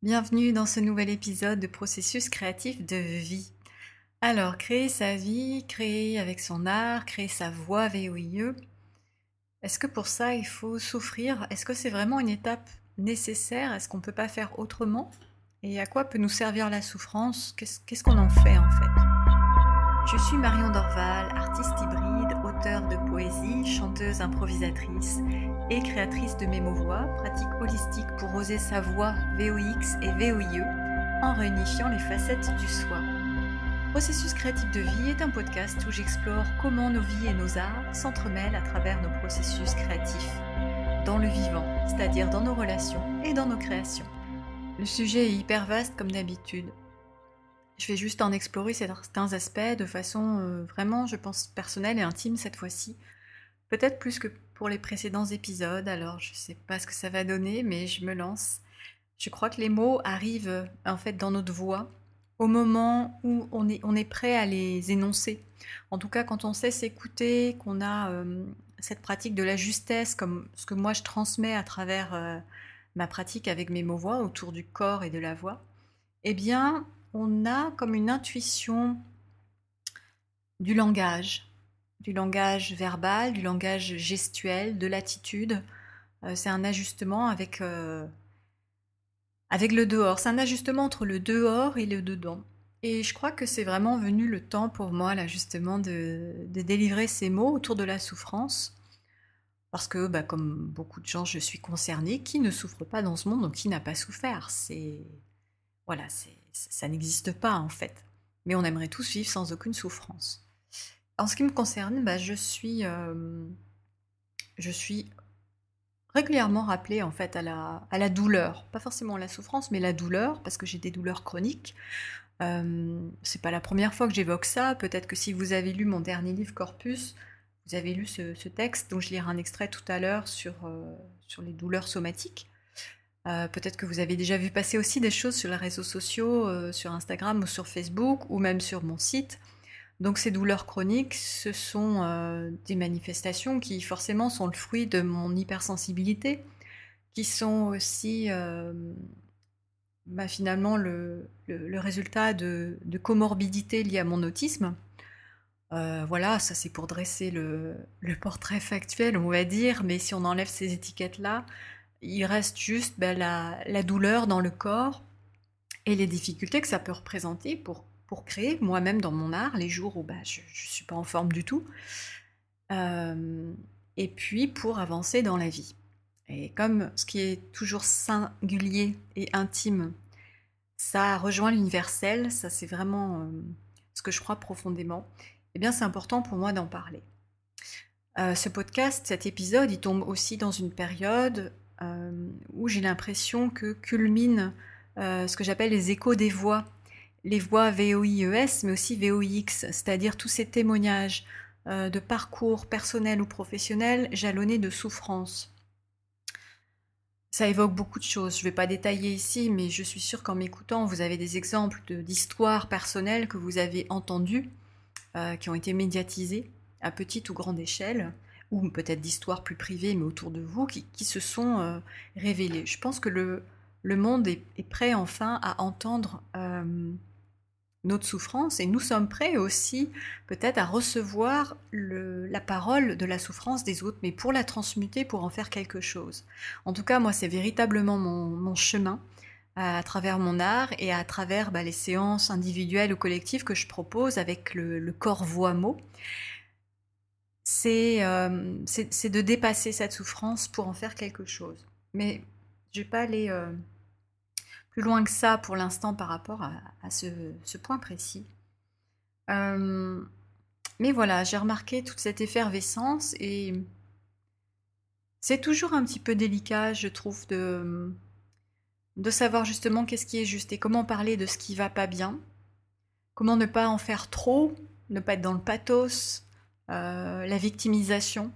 Bienvenue dans ce nouvel épisode de processus créatif de vie. Alors, créer sa vie, créer avec son art, créer sa voix VOIE, est-ce que pour ça il faut souffrir? Est-ce que c'est vraiment une étape nécessaire? Est-ce qu'on ne peut pas faire autrement? Et à quoi peut nous servir la souffrance? Qu'est-ce qu'on en fait en fait? Je suis Marion Dorval, artiste hybride, de poésie, chanteuse improvisatrice et créatrice de mémo-voix, pratique holistique pour oser sa voix VOX et VOIE en réunifiant les facettes du soi. Processus créatif de vie est un podcast où j'explore comment nos vies et nos arts s'entremêlent à travers nos processus créatifs, dans le vivant, c'est-à-dire dans nos relations et dans nos créations. Le sujet est hyper vaste comme d'habitude. Je vais juste en explorer certains aspects de façon euh, vraiment, je pense, personnelle et intime cette fois-ci. Peut-être plus que pour les précédents épisodes, alors je ne sais pas ce que ça va donner, mais je me lance. Je crois que les mots arrivent en fait dans notre voix au moment où on est, on est prêt à les énoncer. En tout cas, quand on sait s'écouter, qu'on a euh, cette pratique de la justesse, comme ce que moi je transmets à travers euh, ma pratique avec mes mots voix autour du corps et de la voix, eh bien, on a comme une intuition du langage, du langage verbal, du langage gestuel, de l'attitude. Euh, c'est un ajustement avec, euh, avec le dehors. C'est un ajustement entre le dehors et le dedans. Et je crois que c'est vraiment venu le temps pour moi, là, justement, de, délivrer ces mots autour de la souffrance. Parce que, bah, comme beaucoup de gens, je suis concernée. Qui ne souffre pas dans ce monde, donc qui n'a pas souffert C'est. Voilà, ça n'existe pas, en fait. Mais on aimerait tous vivre sans aucune souffrance. En ce qui me concerne, bah, je suis, euh, je suis régulièrement rappelée en fait à la, douleur, pas forcément la souffrance, mais la douleur, parce que j'ai des douleurs chroniques. Euh, c'est pas la première fois que j'évoque ça. Peut-être que si vous avez lu mon dernier livre Corpus, vous avez lu ce, texte, dont je lirai un extrait tout à l'heure sur, euh, sur les douleurs somatiques. Euh, peut-être que vous avez déjà vu passer aussi des choses sur les réseaux sociaux, sur Instagram ou sur Facebook, ou même sur mon site. Donc ces douleurs chroniques, ce sont euh, des manifestations qui forcément sont le fruit de mon hypersensibilité, qui sont aussi euh, bah, finalement le, résultat de, comorbidités liées à mon autisme. Euh, voilà, ça c'est pour dresser le, portrait factuel, on va dire, mais si on enlève ces étiquettes-là, il reste juste bah, la douleur dans le corps et les difficultés que ça peut représenter pour pour créer moi-même dans mon art les jours où bah, je ne suis pas en forme du tout. Euh, et puis pour avancer dans la vie. Et comme ce qui est toujours singulier et intime, ça rejoint l'universel, ça c'est vraiment euh, ce que je crois profondément, eh bien c'est important pour moi d'en parler. Euh, ce podcast, cet épisode, il tombe aussi dans une période où j'ai l'impression que culmine ce que j'appelle les échos des voix les voix VOIES, mais aussi VOIX, c'est-à-dire tous ces témoignages euh, de parcours personnel ou professionnel jalonnés de souffrance. Ça évoque beaucoup de choses. Je ne vais pas détailler ici, mais je suis sûre qu'en m'écoutant, vous avez des exemples d'histoires personnelles que vous avez entendues, euh, qui ont été médiatisées à petite ou grande échelle, ou peut-être d'histoires plus privées, mais autour de vous, qui, se sont euh, révélées. Je pense que le, le monde est, prêt enfin à entendre notre souffrance et nous sommes prêts aussi peut-être à recevoir la parole de la souffrance des autres, mais pour la transmuter, pour en faire quelque chose. En tout cas, moi, c'est véritablement mon, chemin à, travers mon art et à travers bah, les séances individuelles ou collectives que je propose avec le, corps voix-mot. Euh, c'est de dépasser cette souffrance pour en faire quelque chose. Mais je ne vais pas aller... Euh, loin que ça pour l'instant par rapport à, ce, point précis. Euh, mais voilà, j'ai remarqué toute cette effervescence et c'est toujours un petit peu délicat, je trouve, de, de savoir justement qu'est-ce qui est juste et comment parler de ce qui va pas bien, comment ne pas en faire trop, ne pas être dans le pathos, euh, la victimisation.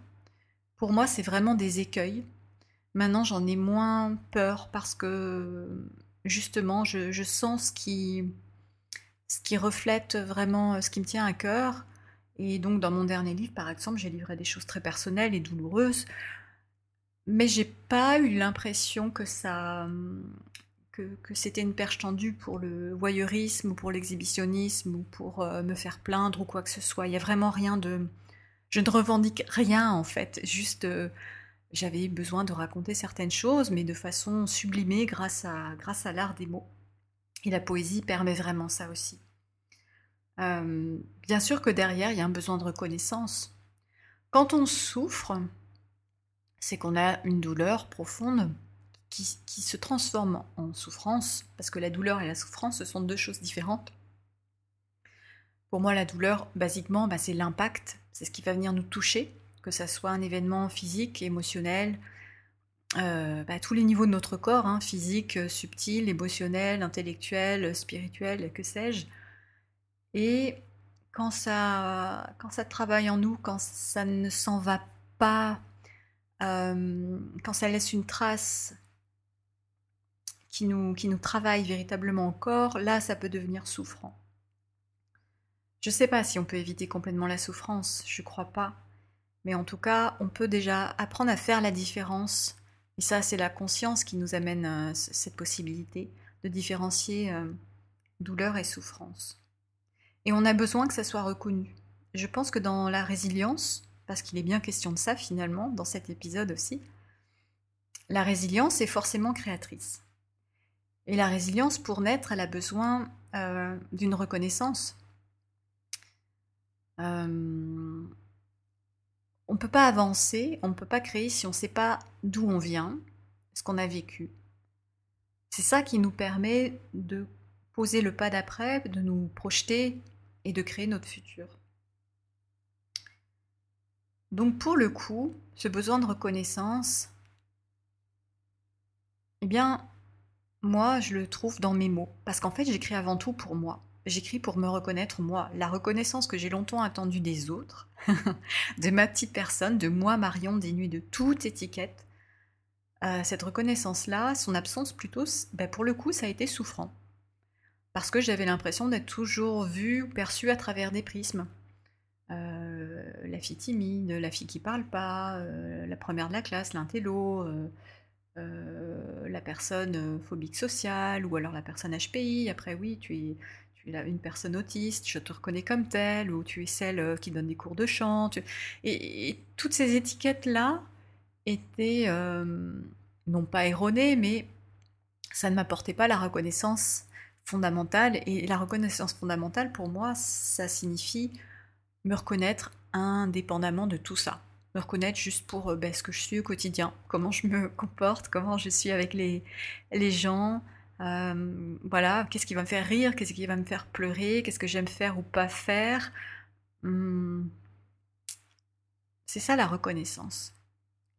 Pour moi, c'est vraiment des écueils. Maintenant, j'en ai moins peur parce que justement, je, sens ce qui, ce qui reflète vraiment euh, ce qui me tient à cœur. Et donc, dans mon dernier livre, par exemple, j'ai livré des choses très personnelles et douloureuses, mais j'ai pas eu l'impression que ça, que, c'était une perche tendue pour le voyeurisme ou pour l'exhibitionnisme ou pour euh, me faire plaindre ou quoi que ce soit. Il n'y a vraiment rien de... Je ne revendique rien en fait, juste euh, j'avais besoin de raconter certaines choses, mais de façon sublimée grâce à, grâce à l'art des mots. Et la poésie permet vraiment ça aussi. Euh, bien sûr que derrière, il y a un besoin de reconnaissance. Quand on souffre, c'est qu'on a une douleur profonde qui, se transforme en souffrance, parce que la douleur et la souffrance, ce sont deux choses différentes. Pour moi, la douleur, basiquement, bah, c'est l'impact, c'est ce qui va venir nous toucher, que ça soit un événement physique, émotionnel, euh, bah, tous les niveaux de notre corps, hein, physique, subtil, émotionnel, intellectuel, spirituel, que sais-je. Et quand ça, quand ça travaille en nous, quand ça ne s'en va pas, euh, quand ça laisse une trace qui nous, qui nous travaille véritablement au corps, là, ça peut devenir souffrant. Je ne sais pas si on peut éviter complètement la souffrance, je ne crois pas. Mais en tout cas, on peut déjà apprendre à faire la différence. Et ça, c'est la conscience qui nous amène euh, cette possibilité de différencier euh, douleur et souffrance. Et on a besoin que ça soit reconnu. Je pense que dans la résilience, parce qu'il est bien question de ça finalement, dans cet épisode aussi, la résilience est forcément créatrice. Et la résilience, pour naître, elle a besoin euh, d'une reconnaissance. Euh, on ne peut pas avancer, on ne peut pas créer si on ne sait pas d'où on vient, ce qu'on a vécu. C'est ça qui nous permet de poser le pas d'après, de nous projeter et de créer notre futur. Donc pour le coup, ce besoin de reconnaissance, eh bien, moi, je le trouve dans mes mots. Parce qu'en fait, j'écris avant tout pour moi. J'écris pour me reconnaître moi. La reconnaissance que j'ai longtemps attendue des autres, de ma petite personne, de moi, Marion, dénuée de toute étiquette. Euh, cette reconnaissance-là, son absence plutôt, ben pour le coup, ça a été souffrant. Parce que j'avais l'impression d'être toujours vue ou perçue à travers des prismes. Euh, la fille timide, la fille qui parle pas, euh, la première de la classe, l'intello, euh, la personne euh, phobique sociale ou alors la personne HPI. Après, oui, tu es, une personne autiste, je te reconnais comme telle, ou tu es celle euh, qui donne des cours de chant. Et, toutes ces étiquettes-là étaient non pas erronées, mais ça ne m'apportait pas la reconnaissance fondamentale. Et la reconnaissance fondamentale, pour moi, ça signifie me reconnaître indépendamment de tout ça me reconnaître juste pour euh, ben, ce que je suis au quotidien, comment je me comporte, comment je suis avec les, les gens, euh, voilà, qu'est-ce qui va me faire rire, qu'est-ce qui va me faire pleurer, qu'est-ce que j'aime faire ou pas faire. Hmm. C'est ça la reconnaissance.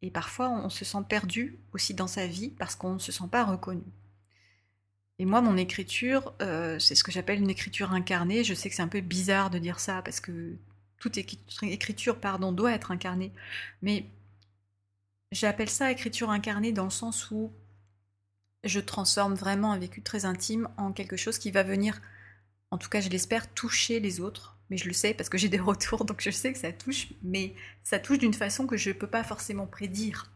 Et parfois, on se sent perdu aussi dans sa vie parce qu'on ne se sent pas reconnu. Et moi, mon écriture, euh, c'est ce que j'appelle une écriture incarnée. Je sais que c'est un peu bizarre de dire ça parce que toute écriture pardon, doit être incarnée. Mais j'appelle ça écriture incarnée dans le sens où je transforme vraiment un vécu très intime en quelque chose qui va venir, en tout cas je l'espère, toucher les autres. Mais je le sais parce que j'ai des retours, donc je sais que ça touche, mais ça touche d'une façon que je ne peux pas forcément prédire.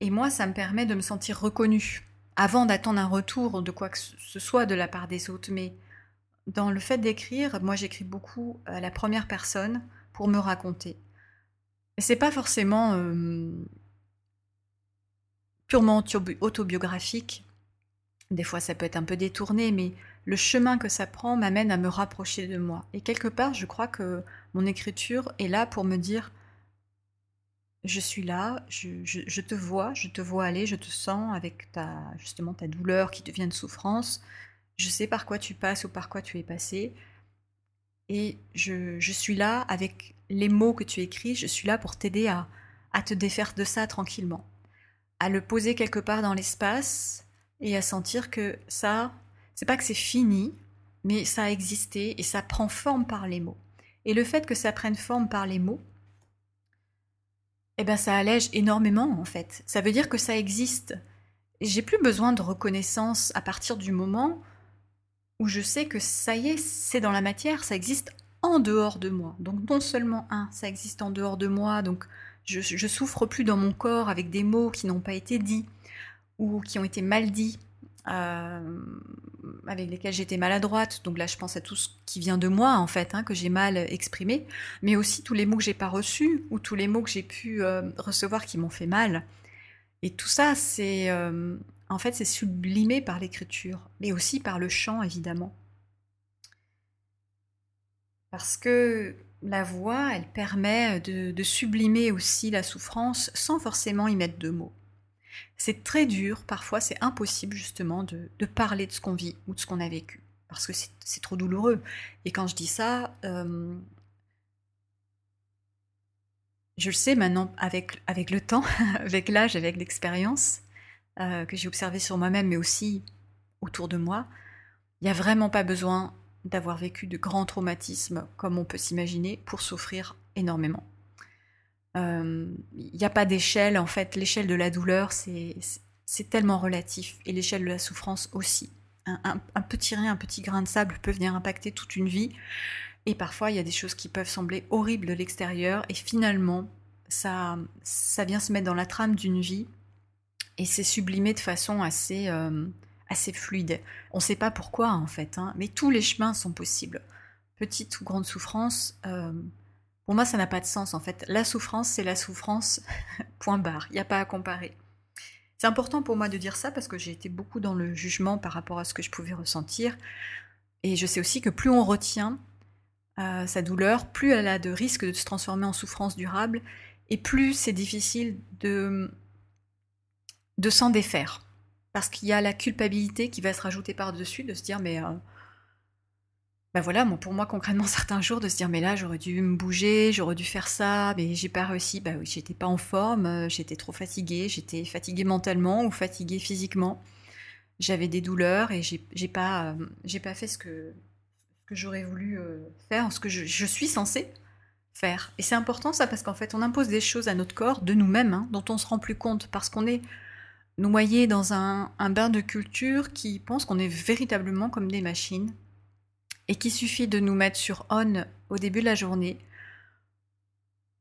Et moi, ça me permet de me sentir reconnue, avant d'attendre un retour de quoi que ce soit de la part des autres. Mais dans le fait d'écrire, moi j'écris beaucoup à la première personne pour me raconter. Et c'est pas forcément euh, purement autobiographique. Des fois ça peut être un peu détourné, mais le chemin que ça prend m'amène à me rapprocher de moi. Et quelque part, je crois que mon écriture est là pour me dire je suis là, je, te vois, je te vois aller, je te sens avec ta justement ta douleur qui devient une souffrance, je sais par quoi tu passes ou par quoi tu es passé. Et je, suis là avec les mots que tu écris, je suis là pour t'aider à, à te défaire de ça tranquillement. À le poser quelque part dans l'espace et à sentir que ça, c'est pas que c'est fini, mais ça a existé et ça prend forme par les mots. Et le fait que ça prenne forme par les mots, eh ben ça allège énormément en fait. Ça veut dire que ça existe. J'ai plus besoin de reconnaissance à partir du moment où je sais que ça y est, c'est dans la matière, ça existe en dehors de moi. Donc non seulement un, ça existe en dehors de moi, donc je, souffre plus dans mon corps avec des mots qui n'ont pas été dits, ou qui ont été mal dits, euh, avec lesquels j'étais maladroite. Donc là, je pense à tout ce qui vient de moi, en fait, hein, que j'ai mal exprimé, mais aussi tous les mots que j'ai pas reçus ou tous les mots que j'ai pu euh, recevoir qui m'ont fait mal. Et tout ça, c'est euh, en fait, c'est sublimé par l'écriture, mais aussi par le chant, évidemment. Parce que la voix, elle permet de, sublimer aussi la souffrance sans forcément y mettre de mots. C'est très dur, parfois c'est impossible justement de, parler de ce qu'on vit ou de ce qu'on a vécu, parce que c'est trop douloureux. Et quand je dis ça, euh, je le sais maintenant avec, avec le temps, avec l'âge, avec l'expérience euh, que j'ai observé sur moi-même, mais aussi autour de moi, il n'y a vraiment pas besoin d'avoir vécu de grands traumatismes comme on peut s'imaginer pour souffrir énormément. Il euh, n'y a pas d'échelle, en fait, l'échelle de la douleur, c'est tellement relatif, et l'échelle de la souffrance aussi. Un, petit rien, un petit grain de sable peut venir impacter toute une vie, et parfois il y a des choses qui peuvent sembler horribles de l'extérieur, et finalement, ça, ça vient se mettre dans la trame d'une vie, et c'est sublimé de façon assez, euh, assez fluide. On ne sait pas pourquoi en fait, hein, mais tous les chemins sont possibles. Petite ou grande souffrance, euh, pour moi ça n'a pas de sens en fait. La souffrance c'est la souffrance, point barre, il n'y a pas à comparer. C'est important pour moi de dire ça parce que j'ai été beaucoup dans le jugement par rapport à ce que je pouvais ressentir. Et je sais aussi que plus on retient euh, sa douleur, plus elle a de risques de se transformer en souffrance durable, et plus c'est difficile de, de s'en défaire parce qu'il y a la culpabilité qui va se rajouter par-dessus, de se dire, mais... ben voilà, pour moi, concrètement, certains jours, de se dire, mais là, j'aurais dû me bouger, j'aurais dû faire ça, mais j'ai pas réussi, bah oui, j'étais pas en forme, euh, j'étais trop fatiguée, j'étais fatiguée mentalement ou fatiguée physiquement. J'avais des douleurs et j'ai pas, euh, pas fait ce que, que j'aurais voulu faire, ce que je, je suis censée faire. Et c'est important ça parce qu'en fait, on impose des choses à notre corps, de nous-mêmes, hein, dont on se rend plus compte, parce qu'on est noyés dans un, bain de culture qui pense qu'on est véritablement comme des machines et qu'il suffit de nous mettre sur on au début de la journée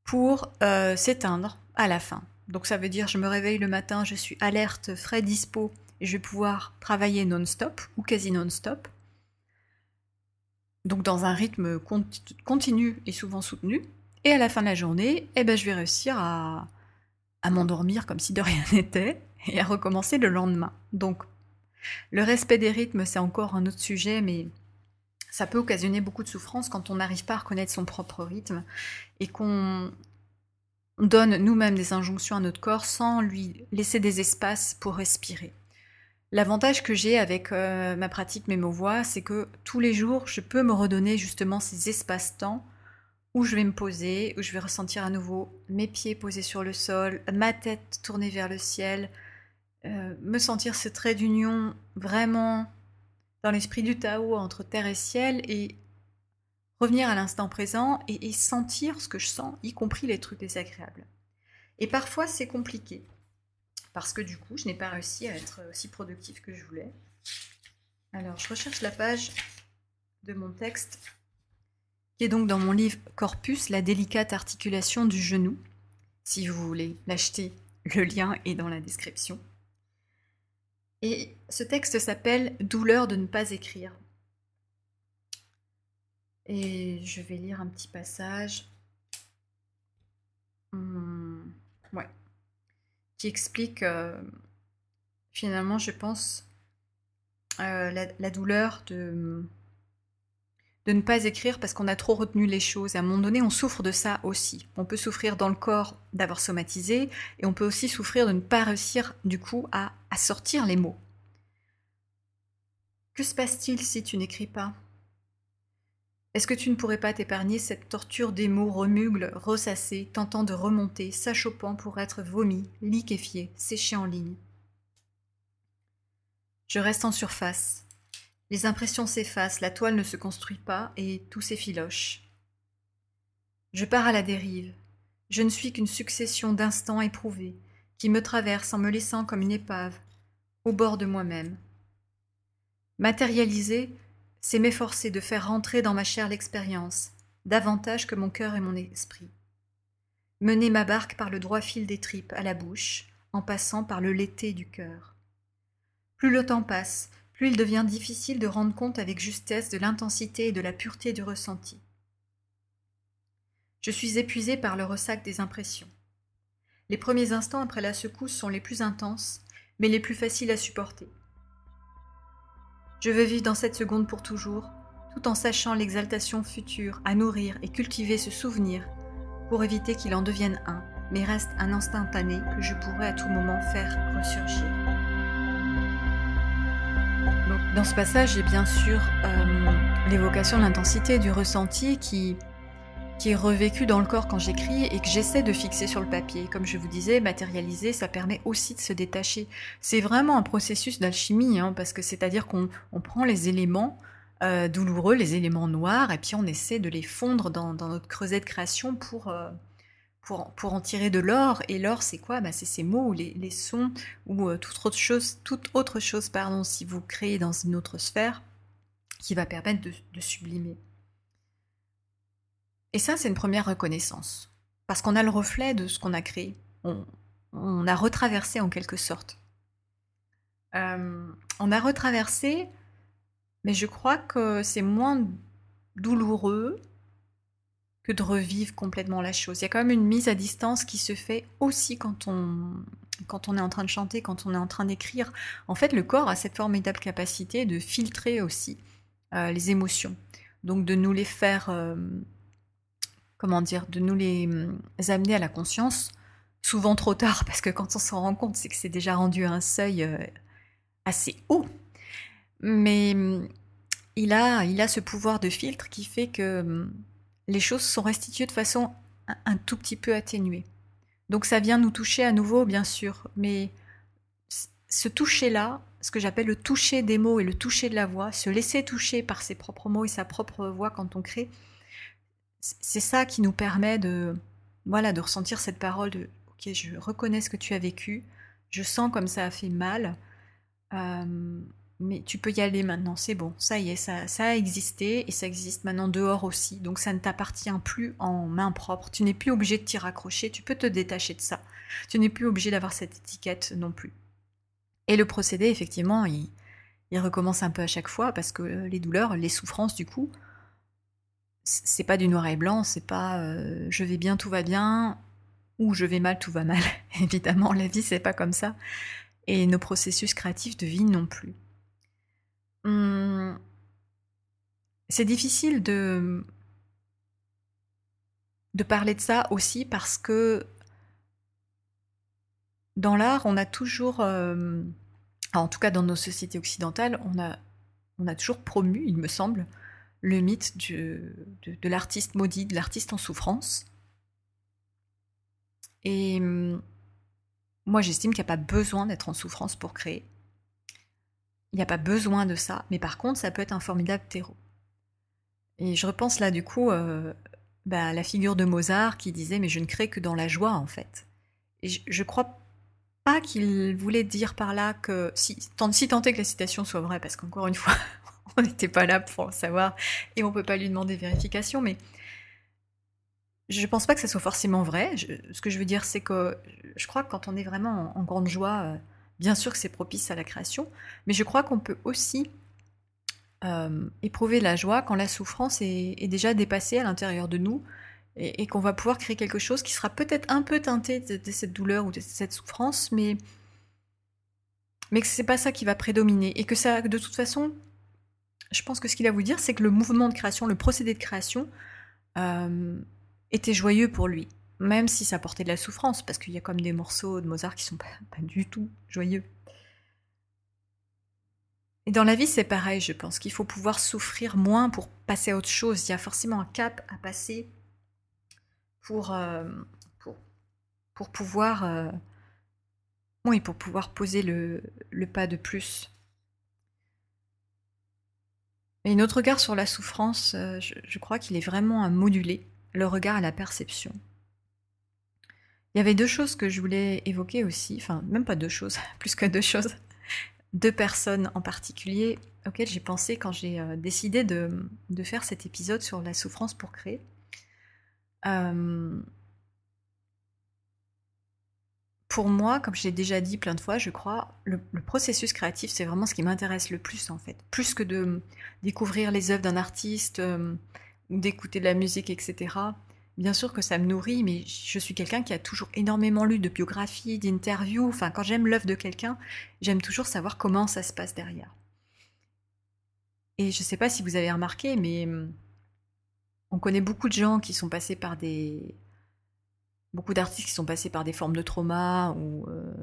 pour euh, s'éteindre à la fin. Donc ça veut dire je me réveille le matin, je suis alerte, frais, dispo et je vais pouvoir travailler non-stop ou quasi non-stop. Donc dans un rythme continu et souvent soutenu. Et à la fin de la journée, eh ben, je vais réussir à m'endormir comme si de rien n'était et à recommencer le lendemain. Donc, le respect des rythmes, c'est encore un autre sujet, mais ça peut occasionner beaucoup de souffrance quand on n'arrive pas à reconnaître son propre rythme et qu'on donne nous-mêmes des injonctions à notre corps sans lui laisser des espaces pour respirer. L'avantage que j'ai avec euh, ma pratique mémo-voix, c'est que tous les jours, je peux me redonner justement ces espaces-temps où je vais me poser, où je vais ressentir à nouveau mes pieds posés sur le sol, ma tête tournée vers le ciel, euh, me sentir ce trait d'union vraiment dans l'esprit du Tao entre terre et ciel et revenir à l'instant présent et, et, sentir ce que je sens, y compris les trucs désagréables. Et parfois c'est compliqué parce que du coup je n'ai pas réussi à être aussi productif que je voulais. Alors je recherche la page de mon texte qui est donc dans mon livre Corpus, la délicate articulation du genou. Si vous voulez l'acheter, le lien est dans la description. Et ce texte s'appelle Douleur de ne pas écrire. Et je vais lire un petit passage. Hmm, ouais. Qui explique euh, finalement, je pense, euh, la, douleur de de ne pas écrire parce qu'on a trop retenu les choses. À un moment donné, on souffre de ça aussi. On peut souffrir dans le corps d'avoir somatisé et on peut aussi souffrir de ne pas réussir du coup à, à sortir les mots. Que se passe-t-il si tu n'écris pas? Est-ce que tu ne pourrais pas t'épargner cette torture des mots remugles, ressassés, tentant de remonter, s'achoppant pour être vomi, liquéfié, séché en ligne? Je reste en surface, les impressions s'effacent, la toile ne se construit pas et tout s'effiloche. Je pars à la dérive. Je ne suis qu'une succession d'instants éprouvés qui me traversent en me laissant comme une épave, au bord de moi-même. Matérialiser, c'est m'efforcer de faire rentrer dans ma chair l'expérience, davantage que mon cœur et mon esprit. Mener ma barque par le droit fil des tripes à la bouche, en passant par le lété du cœur. Plus le temps passe, plus il devient difficile de rendre compte avec justesse de l'intensité et de la pureté du ressenti. Je suis épuisée par le ressac des impressions. Les premiers instants après la secousse sont les plus intenses, mais les plus faciles à supporter. Je veux vivre dans cette seconde pour toujours, tout en sachant l'exaltation future à nourrir et cultiver ce souvenir pour éviter qu'il en devienne un, mais reste un instantané que je pourrais à tout moment faire ressurgir. Dans ce passage, j'ai bien sûr euh, l'évocation de l'intensité du ressenti qui, qui est revécu dans le corps quand j'écris et que j'essaie de fixer sur le papier. Comme je vous disais, matérialiser, ça permet aussi de se détacher. C'est vraiment un processus d'alchimie, hein, parce que c'est-à-dire qu'on prend les éléments euh, douloureux, les éléments noirs, et puis on essaie de les fondre dans, notre creuset de création pour, euh, pour, en tirer de l'or. Et l'or, c'est quoi? Bah, C'est ces mots ou les, sons ou euh, toute autre chose, toute autre chose pardon, si vous créez dans une autre sphère qui va permettre de, sublimer. Et ça, c'est une première reconnaissance. Parce qu'on a le reflet de ce qu'on a créé. On, a retraversé en quelque sorte. Euh, on a retraversé, mais je crois que c'est moins douloureux que de revivre complètement la chose. Il y a quand même une mise à distance qui se fait aussi quand on, quand on est en train de chanter, quand on est en train d'écrire. En fait, le corps a cette formidable capacité de filtrer aussi euh, les émotions. Donc de nous les faire euh, comment dire, de nous les hum, amener à la conscience, souvent trop tard, parce que quand on s'en rend compte, c'est que c'est déjà rendu à un seuil euh, assez haut. Mais il a, il a ce pouvoir de filtre qui fait que les choses sont restituées de façon un, tout petit peu atténuée. Donc ça vient nous toucher à nouveau, bien sûr, mais ce toucher-là, ce que j'appelle le toucher des mots et le toucher de la voix, se laisser toucher par ses propres mots et sa propre voix quand on crée, c'est ça qui nous permet de, voilà, de ressentir cette parole de Ok, je reconnais ce que tu as vécu, je sens comme ça a fait mal, euh, mais tu peux y aller maintenant, c'est bon, ça y est, ça, a existé et ça existe maintenant dehors aussi, donc ça ne t'appartient plus en main propre, tu n'es plus obligé de t'y raccrocher, tu peux te détacher de ça, tu n'es plus obligé d'avoir cette étiquette non plus. Et le procédé, effectivement, il, recommence un peu à chaque fois parce que les douleurs, les souffrances, du coup, c'est pas du noir et blanc, c'est pas euh, je vais bien, tout va bien, ou je vais mal, tout va mal. Évidemment, la vie, c'est pas comme ça. Et nos processus créatifs de vie non plus. Hum, c'est difficile de, de parler de ça aussi parce que dans l'art, on a toujours, euh, en tout cas dans nos sociétés occidentales, on a, on a toujours promu, il me semble, le mythe de, l'artiste maudit, de l'artiste en souffrance. Et hum, moi, j'estime qu'il n'y a pas besoin d'être en souffrance pour créer. Il n'y a pas besoin de ça, mais par contre, ça peut être un formidable terreau. Et je repense là, du coup, euh, bah, à la figure de Mozart qui disait Mais je ne crée que dans la joie, en fait. Et je, je crois pas qu'il voulait dire par là que. Si, tant, si tant est que la citation soit vraie, parce qu'encore une fois, on n'était pas là pour le savoir et on ne peut pas lui demander vérification, mais je ne pense pas que ça soit forcément vrai. ce que je veux dire, c'est que je crois que quand on est vraiment en, grande joie, euh, bien sûr que c'est propice à la création, mais je crois qu'on peut aussi euh, éprouver la joie quand la souffrance est, déjà dépassée à l'intérieur de nous et, qu'on va pouvoir créer quelque chose qui sera peut-être un peu teinté de, cette douleur ou de cette souffrance, mais mais que c'est pas ça qui va prédominer et que ça, de toute façon, je pense que ce qu'il a voulu dire, c'est que le mouvement de création, le procédé de création, euh, était joyeux pour lui, même si ça portait de la souffrance, parce qu'il y a comme des morceaux de Mozart qui sont pas, du tout joyeux. Et dans la vie, c'est pareil, je pense qu'il faut pouvoir souffrir moins pour passer à autre chose. Il y a forcément un cap à passer pour, euh, pour, pouvoir, euh, oui, pour pouvoir poser le, le pas de plus. Et notre regard sur la souffrance, euh, je, crois qu'il est vraiment à moduler le regard à la perception. Il y avait deux choses que je voulais évoquer aussi, enfin même pas deux choses, plus que deux choses, deux personnes en particulier auxquelles j'ai pensé quand j'ai euh, décidé de, faire cet épisode sur la souffrance pour créer. Euh, pour moi, comme je l'ai déjà dit plein de fois, je crois, le, processus créatif, c'est vraiment ce qui m'intéresse le plus en fait. Plus que de découvrir les œuvres d'un artiste euh, ou d'écouter de la musique, etc. Bien sûr que ça me nourrit, mais je suis quelqu'un qui a toujours énormément lu de biographies, d'interviews. Enfin, quand j'aime l'œuvre de quelqu'un, j'aime toujours savoir comment ça se passe derrière. Et je ne sais pas si vous avez remarqué, mais hum, on connaît beaucoup de gens qui sont passés par des, beaucoup d'artistes qui sont passés par des formes de trauma ou euh,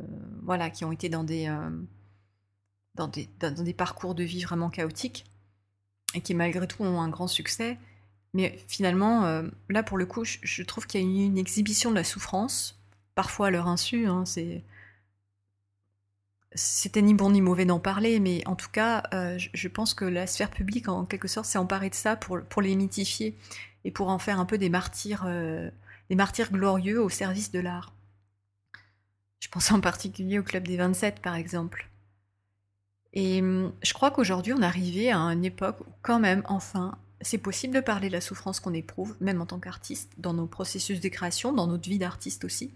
voilà, qui ont été dans des, euh, dans, des, dans, des parcours de vie vraiment chaotiques et qui malgré tout ont un grand succès. Mais finalement, euh, là pour le coup, je, trouve qu'il y a une, une, exhibition de la souffrance, parfois à leur insu. Hein, c'est c'était ni bon ni mauvais d'en parler, mais en tout cas, je, je, pense que la sphère publique, en quelque sorte, s'est emparée de ça pour, les mythifier et pour en faire un peu des martyrs des martyrs glorieux au service de l'art. Je pense en particulier au Club des 27, par exemple. Et hum, je crois qu'aujourd'hui, on est à une époque où, quand même, enfin, c'est possible de parler de la souffrance qu'on éprouve, même en tant qu'artiste, dans nos processus de création, dans notre vie d'artiste aussi,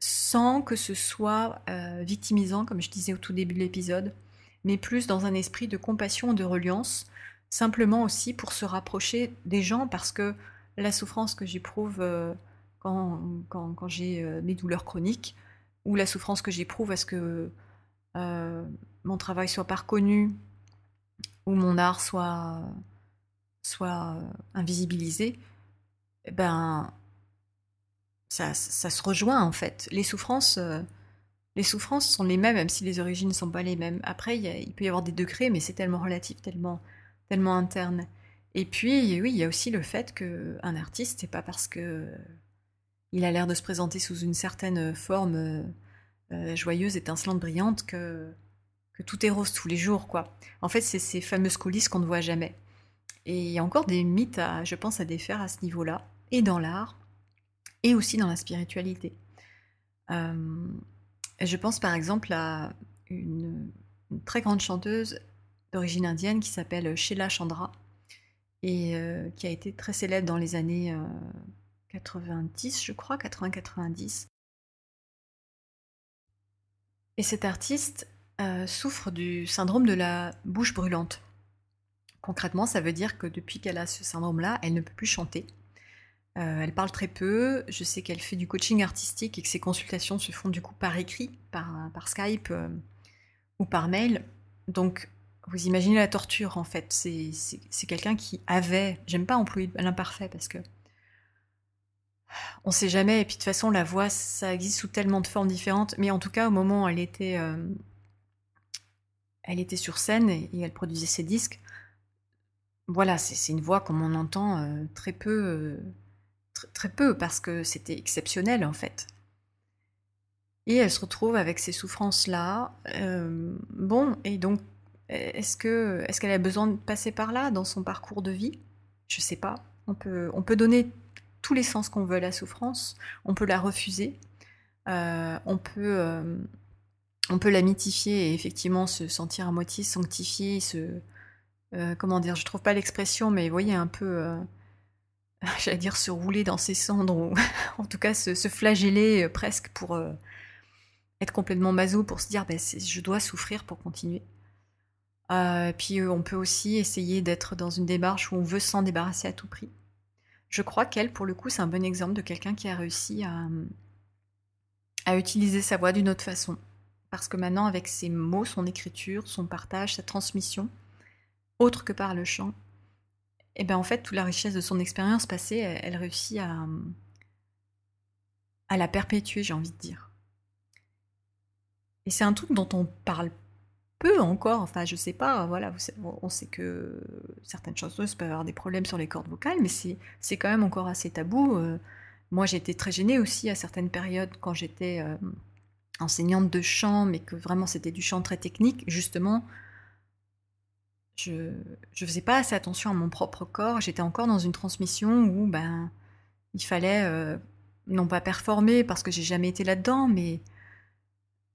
sans que ce soit euh, victimisant, comme je disais au tout début de l'épisode, mais plus dans un esprit de compassion de reliance, simplement aussi pour se rapprocher des gens, parce que la souffrance que j'éprouve euh, quand, j'ai euh, mes douleurs chroniques, ou la souffrance que j'éprouve à ce que mon travail soit pas reconnu, ou mon art soit, soit invisibilisé, eh ben, ça, ça, se rejoint en fait. Les souffrances, les souffrances sont les mêmes, même si les origines ne sont pas les mêmes. Après, il, peut y avoir des degrés, mais c'est tellement relatif, tellement, tellement interne. Et puis, oui, il y a aussi le fait qu'un artiste, c'est pas parce que il a l'air de se présenter sous une certaine forme euh, joyeuse, étincelante, brillante, que, que tout est rose tous les jours, quoi. En fait, c'est ces fameuses coulisses qu'on ne voit jamais. Et il y a encore des mythes, à, je pense, à défaire à ce niveau-là, et dans l'art, et aussi dans la spiritualité. Euh, je pense par exemple à une, très grande chanteuse d'origine indienne qui s'appelle Sheila Chandra, et euh, qui a été très célèbre dans les années 90, euh, je crois, 80-90. Et cet artiste souffre du syndrome de la bouche brûlante. Concrètement, ça veut dire que depuis qu'elle a ce syndrome-là, elle ne peut plus chanter. elle parle très peu. Je sais qu'elle fait du coaching artistique et que ses consultations se font du coup par écrit, par, Skype ou par mail. Donc vous imaginez la torture en fait. C'est quelqu'un qui avait, j'aime pas employer l'imparfait parce que on sait jamais. Et puis de toute façon, la voix, ça existe sous tellement de formes différentes. Mais en tout cas, au moment où elle était, euh, elle était sur scène et, elle produisait ses disques, voilà, c'est une voix comme on entend euh, très peu, euh, très peu parce que c'était exceptionnel en fait. Et elle se retrouve avec ces souffrances-là. bon, et donc est-ce que est-ce qu'elle a besoin de passer par là dans son parcours de vie? Je sais pas. On peut on peut donner tous les sens qu'on veut à la souffrance. On peut la refuser. Euh, on peut euh, on peut la mythifier et effectivement se sentir à moitié sanctifié, se euh, comment dire, je trouve pas l'expression, mais vous voyez un peu, j'allais dire se rouler dans ses cendres, ou en tout cas se, flageller presque pour être complètement maso, pour se dire ben, je dois souffrir pour continuer. Euh, puis euh, on peut aussi essayer d'être dans une démarche où on veut s'en débarrasser à tout prix. Je crois qu'elle, pour le coup, c'est un bon exemple de quelqu'un qui a réussi à utiliser sa voix d'une autre façon. Parce que maintenant, avec ses mots, son écriture, son partage, sa transmission, autre que par le chant, et bien en fait, toute la richesse de son expérience passée, elle, elle, réussit à, à la perpétuer, j'ai envie de dire. Et c'est un truc dont on parle peu encore, enfin je sais pas, voilà, on sait que certaines chanteuses peuvent avoir des problèmes sur les cordes vocales, mais c'est quand même encore assez tabou. Euh. moi j'étais très gênée aussi à certaines périodes quand j'étais euh, enseignante de chant, mais que vraiment c'était du chant très technique, justement. Je ne faisais pas assez attention à mon propre corps, j'étais encore dans une transmission où ben, il fallait euh, non pas performer parce que j'ai jamais été là-dedans, mais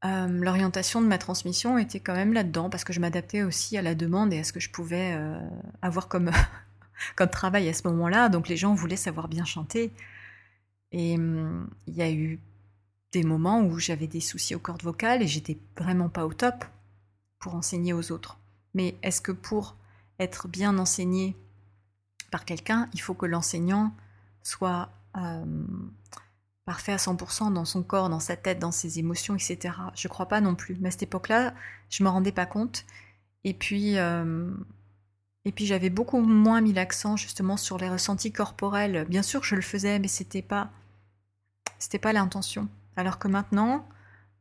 euh, l'orientation de ma transmission était quand même là-dedans, parce que je m'adaptais aussi à la demande et à ce que je pouvais euh, avoir comme, comme travail à ce moment-là. Donc les gens voulaient savoir bien chanter. Et hum, il y a eu des moments où j'avais des soucis aux cordes vocales et j'étais vraiment pas au top pour enseigner aux autres. Mais est-ce que pour être bien enseigné par quelqu'un, il faut que l'enseignant soit euh, parfait à 100% dans son corps, dans sa tête, dans ses émotions, etc. Je crois pas non plus. Mais à cette époque-là, je me rendais pas compte. Et puis, euh, puis j'avais beaucoup moins mis l'accent justement sur les ressentis corporels. Bien sûr, je le faisais, mais c'était pas, c'était pas l'intention. Alors que maintenant,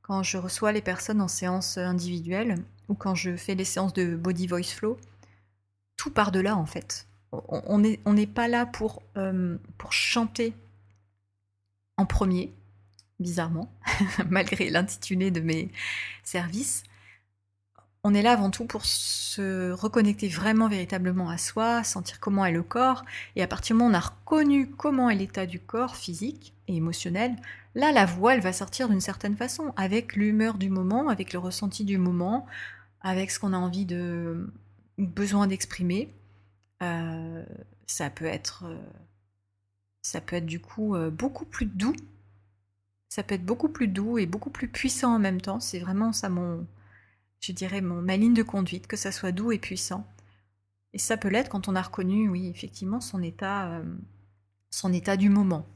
quand je reçois les personnes en séance individuelle ou quand je fais les séances de body voice flow, tout part de là en fait. On n'est on pas là pour, euh, pour chanter en premier, bizarrement, malgré l'intitulé de mes services on est là avant tout pour se reconnecter vraiment véritablement à soi, sentir comment est le corps, et à partir du moment où on a reconnu comment est l'état du corps physique et émotionnel, là la voix elle va sortir d'une certaine façon, avec l'humeur du moment, avec le ressenti du moment, avec ce qu'on a envie de besoin d'exprimer. Euh, ça peut être euh, ça peut être du coup euh, beaucoup plus doux. Ça peut être beaucoup plus doux et beaucoup plus puissant en même temps. C'est vraiment ça mon je dirais, mon, ma ligne de conduite, que ça soit doux et puissant. Et ça peut l'être quand on a reconnu, oui, effectivement, son état, son état du moment.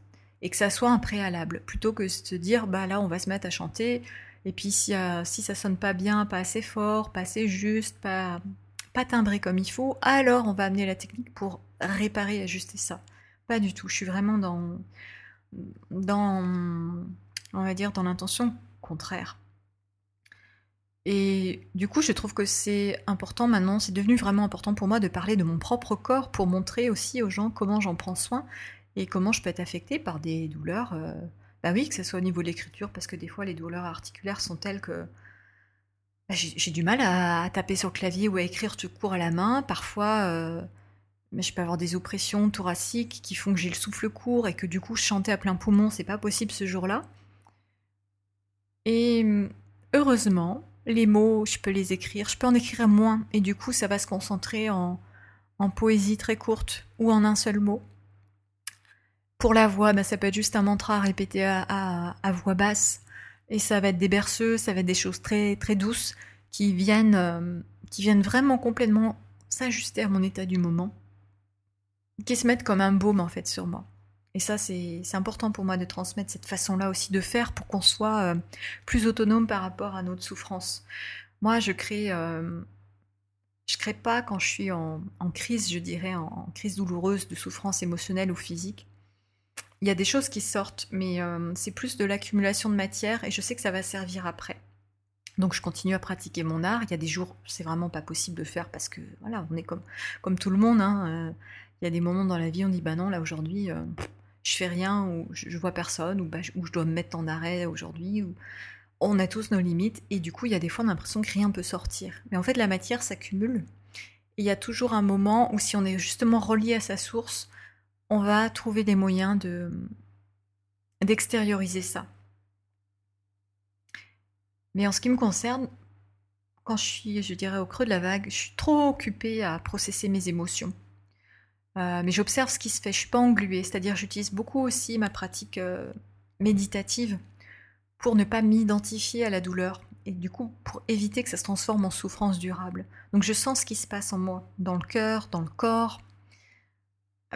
Et que ça soit un préalable, plutôt que de se dire, bah là, on va se mettre à chanter, et puis si, euh, si ça sonne pas bien, pas assez fort, pas assez juste, pas, pas timbré comme il faut, alors on va amener la technique pour réparer, ajuster ça. Pas du tout. Je suis vraiment dans, dans on va dire, dans l'intention contraire. Et du coup, je trouve que c'est important maintenant, c'est devenu vraiment important pour moi de parler de mon propre corps pour montrer aussi aux gens comment j'en prends soin et comment je peux être affectée par des douleurs. Euh, bah oui, que ce soit au niveau de l'écriture, parce que des fois les douleurs articulaires sont telles que bah, j'ai du mal à, taper sur le clavier ou à écrire tout court à la main. Parfois, euh, je peux avoir des oppressions thoraciques qui font que j'ai le souffle court et que du coup chanter à plein poumon, c'est pas possible ce jour-là. Et heureusement, les mots, je peux les écrire, je peux en écrire moins, et du coup, ça va se concentrer en, poésie très courte ou en un seul mot. Pour la voix, bah, ça peut être juste un mantra répété à, voix basse, et ça va être des berceux, ça va être des choses très, très douces qui viennent, euh, qui viennent vraiment complètement s'ajuster à mon état du moment, qui se mettent comme un baume en fait sur moi. Et ça, c'est important pour moi de transmettre cette façon-là aussi de faire pour qu'on soit euh, plus autonome par rapport à notre souffrance. Moi, je crée, euh, je crée pas quand je suis en, crise, je dirais, en, crise douloureuse de souffrance émotionnelle ou physique. Il y a des choses qui sortent, mais euh, c'est plus de l'accumulation de matière et je sais que ça va servir après. Donc je continue à pratiquer mon art. Il y a des jours, c'est vraiment pas possible de faire parce que voilà, on est comme, comme tout le monde. Hein, il y a des moments dans la vie, on dit bah non, là aujourd'hui, je fais rien ou je, vois personne ou, bah, je dois me mettre en arrêt aujourd'hui. On a tous nos limites et du coup il y a des fois on a l'impression que rien peut sortir. Mais en fait la matière s'accumule. Il y a toujours un moment où si on est justement relié à sa source, on va trouver des moyens de d'extérioriser ça. Mais en ce qui me concerne, quand je suis, je dirais, au creux de la vague, je suis trop occupée à processer mes émotions. Euh, mais j'observe ce qui se fait, je suis pas engluée, c'est-à-dire j'utilise beaucoup aussi ma pratique euh, méditative pour ne pas m'identifier à la douleur et du coup pour éviter que ça se transforme en souffrance durable. Donc je sens ce qui se passe en moi, dans le cœur, dans le corps,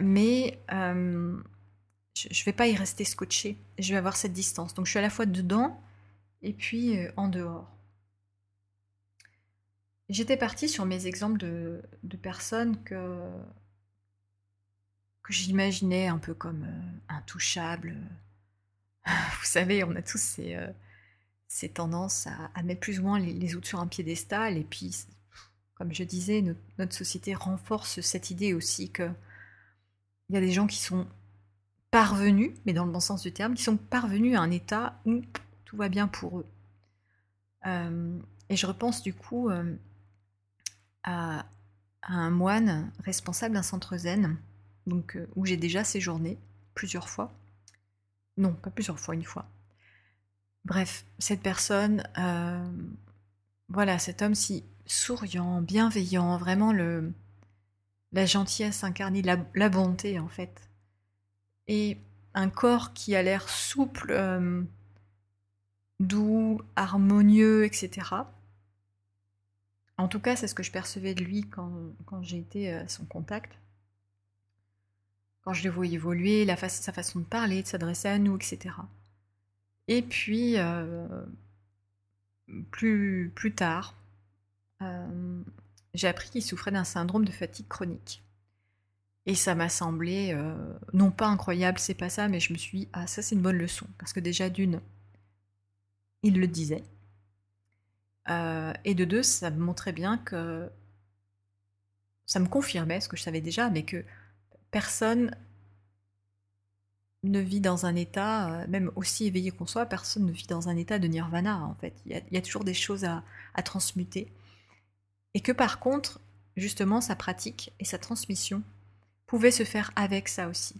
mais euh, je ne vais pas y rester scotché, je vais avoir cette distance. Donc je suis à la fois dedans et puis en dehors. J'étais partie sur mes exemples de, de personnes que j'imaginais un peu comme euh, intouchable. Vous savez, on a tous ces, euh, ces tendances à, mettre plus ou moins les, autres sur un piédestal. Et puis, comme je disais, notre, société renforce cette idée aussi que il y a des gens qui sont parvenus, mais dans le bon sens du terme, qui sont parvenus à un état où tout va bien pour eux. Euh, et je repense du coup à, à, un moine responsable d'un centre zen donc euh, où j'ai déjà séjourné plusieurs fois. Non, pas plusieurs fois, une fois. Bref, cette personne, euh, voilà, cet homme si souriant, bienveillant, vraiment le, la gentillesse incarnée, la, bonté en fait. Et un corps qui a l'air souple, euh, doux, harmonieux, etc. En tout cas, c'est ce que je percevais de lui quand, j'ai été à son contact. Quand je le voyais évoluer, sa façon de parler, de s'adresser à nous, etc. Et puis, euh, plus, plus tard, euh, j'ai appris qu'il souffrait d'un syndrome de fatigue chronique. Et ça m'a semblé, euh, non pas incroyable, c'est pas ça, mais je me suis dit, ah ça c'est une bonne leçon. Parce que déjà d'une, il le disait. Euh, et de deux, ça me montrait bien que ça me confirmait ce que je savais déjà, mais que personne ne vit dans un état, euh, même aussi éveillé qu'on soit, personne ne vit dans un état de nirvana en fait. Il y a, toujours des choses à, transmuter. Et que par contre, justement, sa pratique et sa transmission pouvaient se faire avec ça aussi.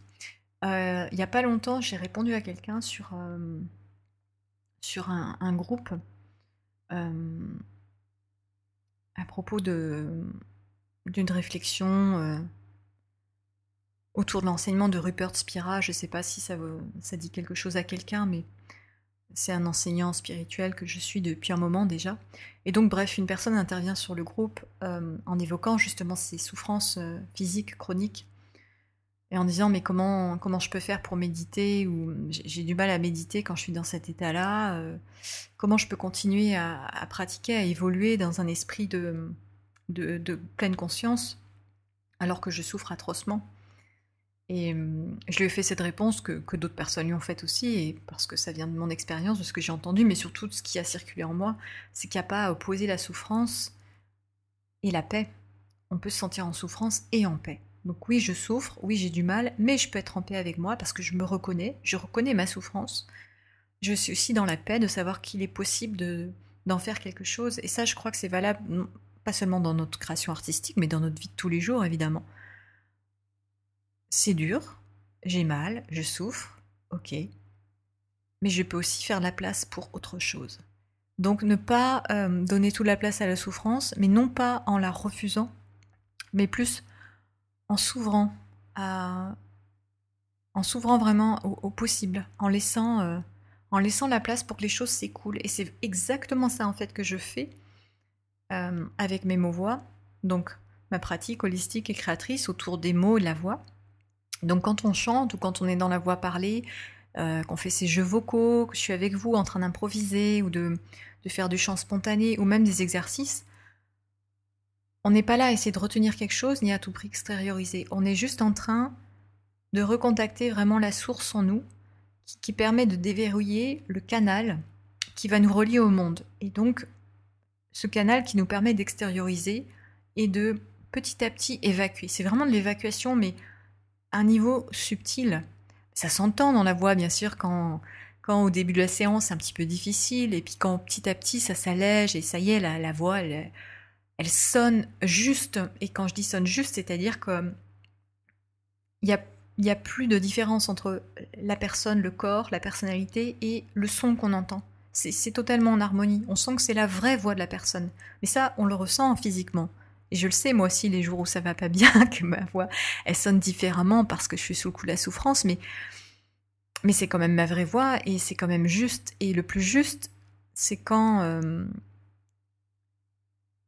Euh, il n'y a pas longtemps, j'ai répondu à quelqu'un sur, sur un, groupe euh, à propos d'une réflexion euh, autour de l'enseignement de Rupert Spira. Je ne sais pas si ça dit quelque chose à quelqu'un, mais c'est un enseignant spirituel que je suis depuis un moment déjà. Et donc, bref, une personne intervient sur le groupe euh, en évoquant justement ses souffrances physiques chroniques et en disant mais comment comment je peux faire pour méditer ou j'ai du mal à méditer quand je suis dans cet état-là euh, comment je peux continuer à, pratiquer à évoluer dans un esprit de, pleine conscience alors que je souffre atrocement et euh, je lui ai fait cette réponse que, d'autres personnes lui ont faite aussi et parce que ça vient de mon expérience de ce que j'ai entendu mais surtout de ce qui a circulé en moi c'est qu'il n'y a pas à opposer la souffrance et la paix on peut se sentir en souffrance et en paix donc oui, je souffre, oui, j'ai du mal, mais je peux être en paix avec moi parce que je me reconnais, je reconnais ma souffrance. Je suis aussi dans la paix de savoir qu'il est possible de, d'en faire quelque chose. Et ça, je crois que c'est valable pas seulement dans notre création artistique, mais dans notre vie de tous les jours, évidemment. C'est dur, j'ai mal, je souffre, ok. Mais je peux aussi faire la place pour autre chose. Donc ne pas euh, donner toute la place à la souffrance, mais non pas en la refusant, mais plus en s'ouvrant à en s'ouvrant vraiment au, possible, en laissant, euh, en laissant la place pour que les choses s'écoulent. Et c'est exactement ça en fait que je fais euh, avec mes mots-voix, donc ma pratique holistique et créatrice autour des mots et de la voix. Donc quand on chante ou quand on est dans la voix parlée, euh, qu'on fait ces jeux vocaux, que je suis avec vous en train d'improviser ou de, faire du chant spontané ou même des exercices, on n'est pas là à essayer de retenir quelque chose ni à tout prix extérioriser. On est juste en train de recontacter vraiment la source en nous qui, permet de déverrouiller le canal qui va nous relier au monde. Et donc, ce canal qui nous permet d'extérioriser et de petit à petit évacuer. C'est vraiment de l'évacuation, mais un niveau subtil. Ça s'entend dans la voix, bien sûr, quand, quand au début de la séance c'est un petit peu difficile, et puis quand petit à petit ça s'allège et ça y est, la, la voix, elle, sonne juste. Et quand je dis sonne juste, c'est-à-dire que il n'y a, y a plus de différence entre la personne, le corps, la personnalité et le son qu'on entend. C'est totalement en harmonie. On sent que c'est la vraie voix de la personne. Mais ça, on le ressent physiquement. Et je le sais, moi aussi, les jours où ça va pas bien, que ma voix, elle sonne différemment parce que je suis sous le coup de la souffrance, mais, mais c'est quand même ma vraie voix et c'est quand même juste. Et le plus juste, c'est quand, euh,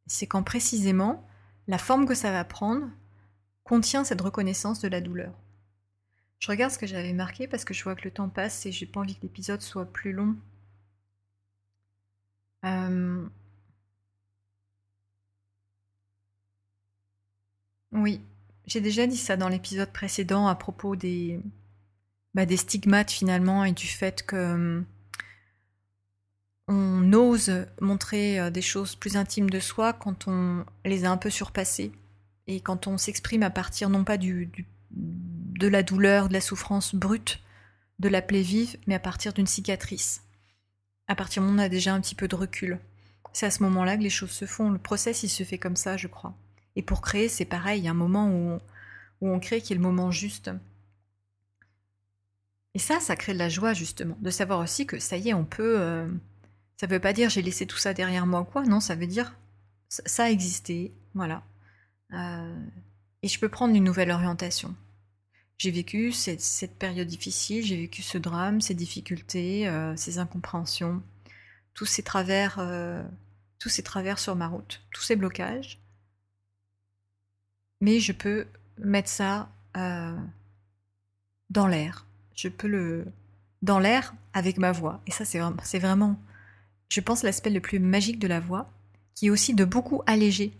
c'est quand précisément la forme que ça va prendre contient cette reconnaissance de la douleur. Je regarde ce que j'avais marqué parce que je vois que le temps passe et j'ai pas envie que l'épisode soit plus long. Euh, oui, j'ai déjà dit ça dans l'épisode précédent à propos des, bah, stigmates finalement et du fait que on ose montrer euh, des choses plus intimes de soi quand on les a un peu surpassées et quand on s'exprime à partir non pas de la douleur, de la souffrance brute, de la plaie vive, mais à partir d'une cicatrice. À partir du moment où on a déjà un petit peu de recul. C'est à ce moment-là que les choses se font. Le process, il se fait comme ça, je crois. Et pour créer, c'est pareil. Il y a un moment où on, crée qui est le moment juste. Et ça, ça crée de la joie, justement. De savoir aussi que ça y est, on peut, euh, ça veut pas dire j'ai laissé tout ça derrière moi ou quoi, non, ça veut dire ça, a existé, voilà. Euh, et je peux prendre une nouvelle orientation. J'ai vécu cette, période difficile, j'ai vécu ce drame, ces difficultés, euh, ces incompréhensions. tous ces travers, euh, tous ces travers sur ma route, tous ces blocages. Mais je peux mettre ça euh, dans l'air. Je peux le dans l'air avec ma voix. Et ça, c'est vraiment, c'est vraiment, je pense, l'aspect le plus magique de la voix, qui est aussi de beaucoup alléger.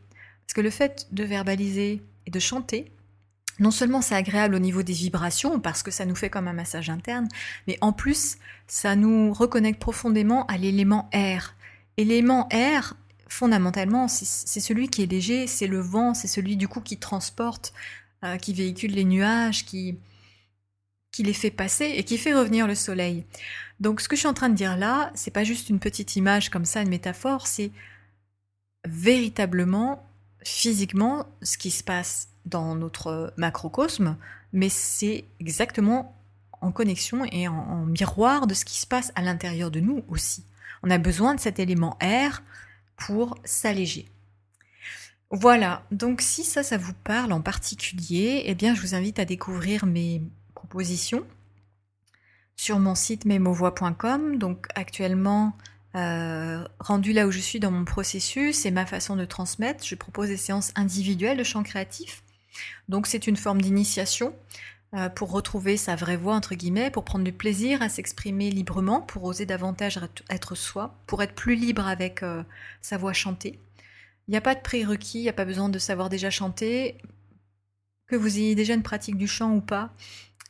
Parce que le fait de verbaliser et de chanter, non seulement c'est agréable au niveau des vibrations, parce que ça nous fait comme un massage interne, mais en plus, ça nous reconnecte profondément à l'élément air. L'élément air, fondamentalement, c'est celui qui est léger, c'est le vent, c'est celui du coup qui transporte, euh, qui véhicule les nuages, qui, qui les fait passer et qui fait revenir le soleil. Donc ce que je suis en train de dire là, c'est pas juste une petite image comme ça, une métaphore, c'est véritablement, physiquement, ce qui se passe dans notre macrocosme, mais c'est exactement en connexion et en, en, miroir de ce qui se passe à l'intérieur de nous aussi. On a besoin de cet élément air pour s'alléger. Voilà, donc si ça, ça vous parle en particulier, eh bien je vous invite à découvrir mes propositions sur mon site memovoix.com. Donc actuellement, euh, rendu là où je suis dans mon processus et ma façon de transmettre, je propose des séances individuelles de chant créatif. Donc c'est une forme d'initiation pour retrouver sa vraie voix, entre guillemets, pour prendre du plaisir à s'exprimer librement, pour oser davantage être soi, pour être plus libre avec euh, sa voix chantée. Il n'y a pas de prérequis, il n'y a pas besoin de savoir déjà chanter, que vous ayez déjà une pratique du chant ou pas.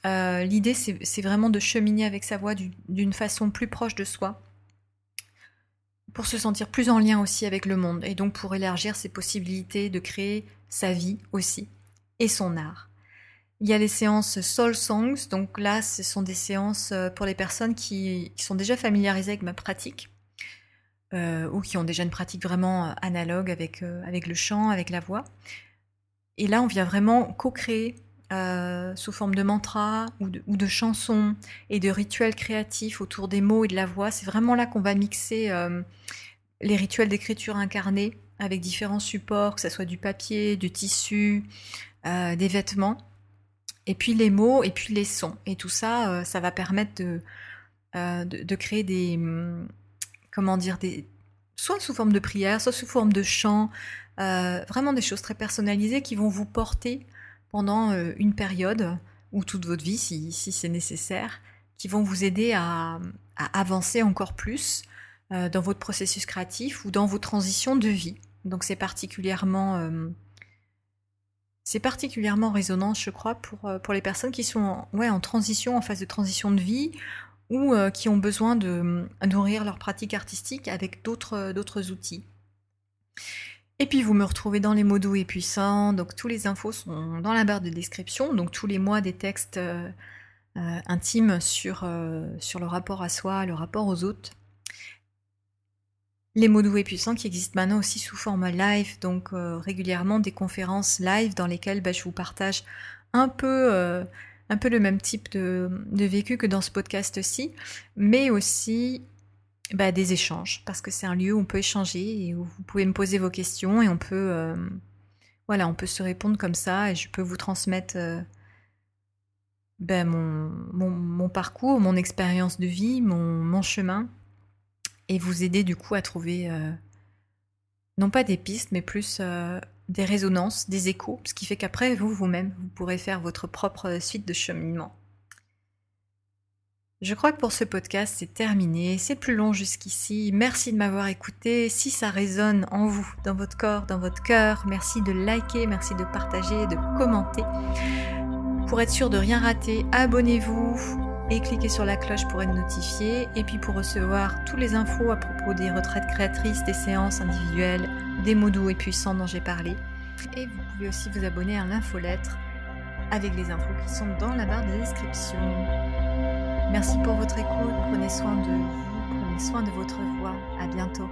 Euh, l'idée, c'est vraiment de cheminer avec sa voix d'une façon plus proche de soi, pour se sentir plus en lien aussi avec le monde, et donc pour élargir ses possibilités de créer sa vie aussi, et son art. Il y a les séances Soul Songs, donc là, ce sont des séances euh, pour les personnes qui, sont déjà familiarisées avec ma pratique, euh, ou qui ont déjà une pratique vraiment analogue avec, avec le chant, avec la voix. Et là, on vient vraiment co-créer euh, sous forme de mantras ou de, chansons et de rituels créatifs autour des mots et de la voix. C'est vraiment là qu'on va mixer euh, les rituels d'écriture incarnés avec différents supports, que ce soit du papier, du tissu, euh, des vêtements, et puis les mots et puis les sons. Et tout ça, ça va permettre de, de, créer des... Comment dire des, soit sous forme de prière, soit sous forme de chant, vraiment des choses très personnalisées qui vont vous porter pendant euh, une période ou toute votre vie si, c'est nécessaire, qui vont vous aider à, avancer encore plus euh, dans votre processus créatif ou dans vos transitions de vie. Donc c'est particulièrement, euh, c'est particulièrement résonnant, je crois, pour, pour les personnes qui sont en, transition, en phase de transition de vie ou qui ont besoin de nourrir leur pratique artistique avec d'autres outils. Et puis vous me retrouvez dans les mots doux et puissants, donc tous les infos sont dans la barre de description, donc tous les mois des textes euh, euh, intimes euh, sur le rapport à soi, le rapport aux autres. Les mots doux et puissants qui existent maintenant aussi sous forme live, donc régulièrement des conférences live dans lesquelles bah, je vous partage un peu, un peu le même type de, vécu que dans ce podcast-ci, mais aussi bah, des échanges, parce que c'est un lieu où on peut échanger et où vous pouvez me poser vos questions et on peut, euh, voilà, on peut se répondre comme ça et je peux vous transmettre euh, ben, mon, parcours, mon expérience de vie, mon, chemin et vous aider du coup à trouver euh, non pas des pistes, mais plus des résonances, des échos, ce qui fait qu'après vous, vous-même, vous pourrez faire votre propre suite de cheminement. Je crois que pour ce podcast, c'est terminé. C'est plus long jusqu'ici. Merci de m'avoir écouté. Si ça résonne en vous, dans votre corps, dans votre cœur, merci de liker, merci de partager, de commenter. Pour être sûr de rien rater, abonnez-vous et cliquez sur la cloche pour être notifié. Et puis pour recevoir toutes les infos à propos des retraites créatrices, des séances individuelles, des mots doux et puissants dont j'ai parlé. Et vous pouvez aussi vous abonner à l'infolettre avec les infos qui sont dans la barre de description. Merci pour votre écoute, prenez soin de vous, prenez soin de votre voix. À bientôt.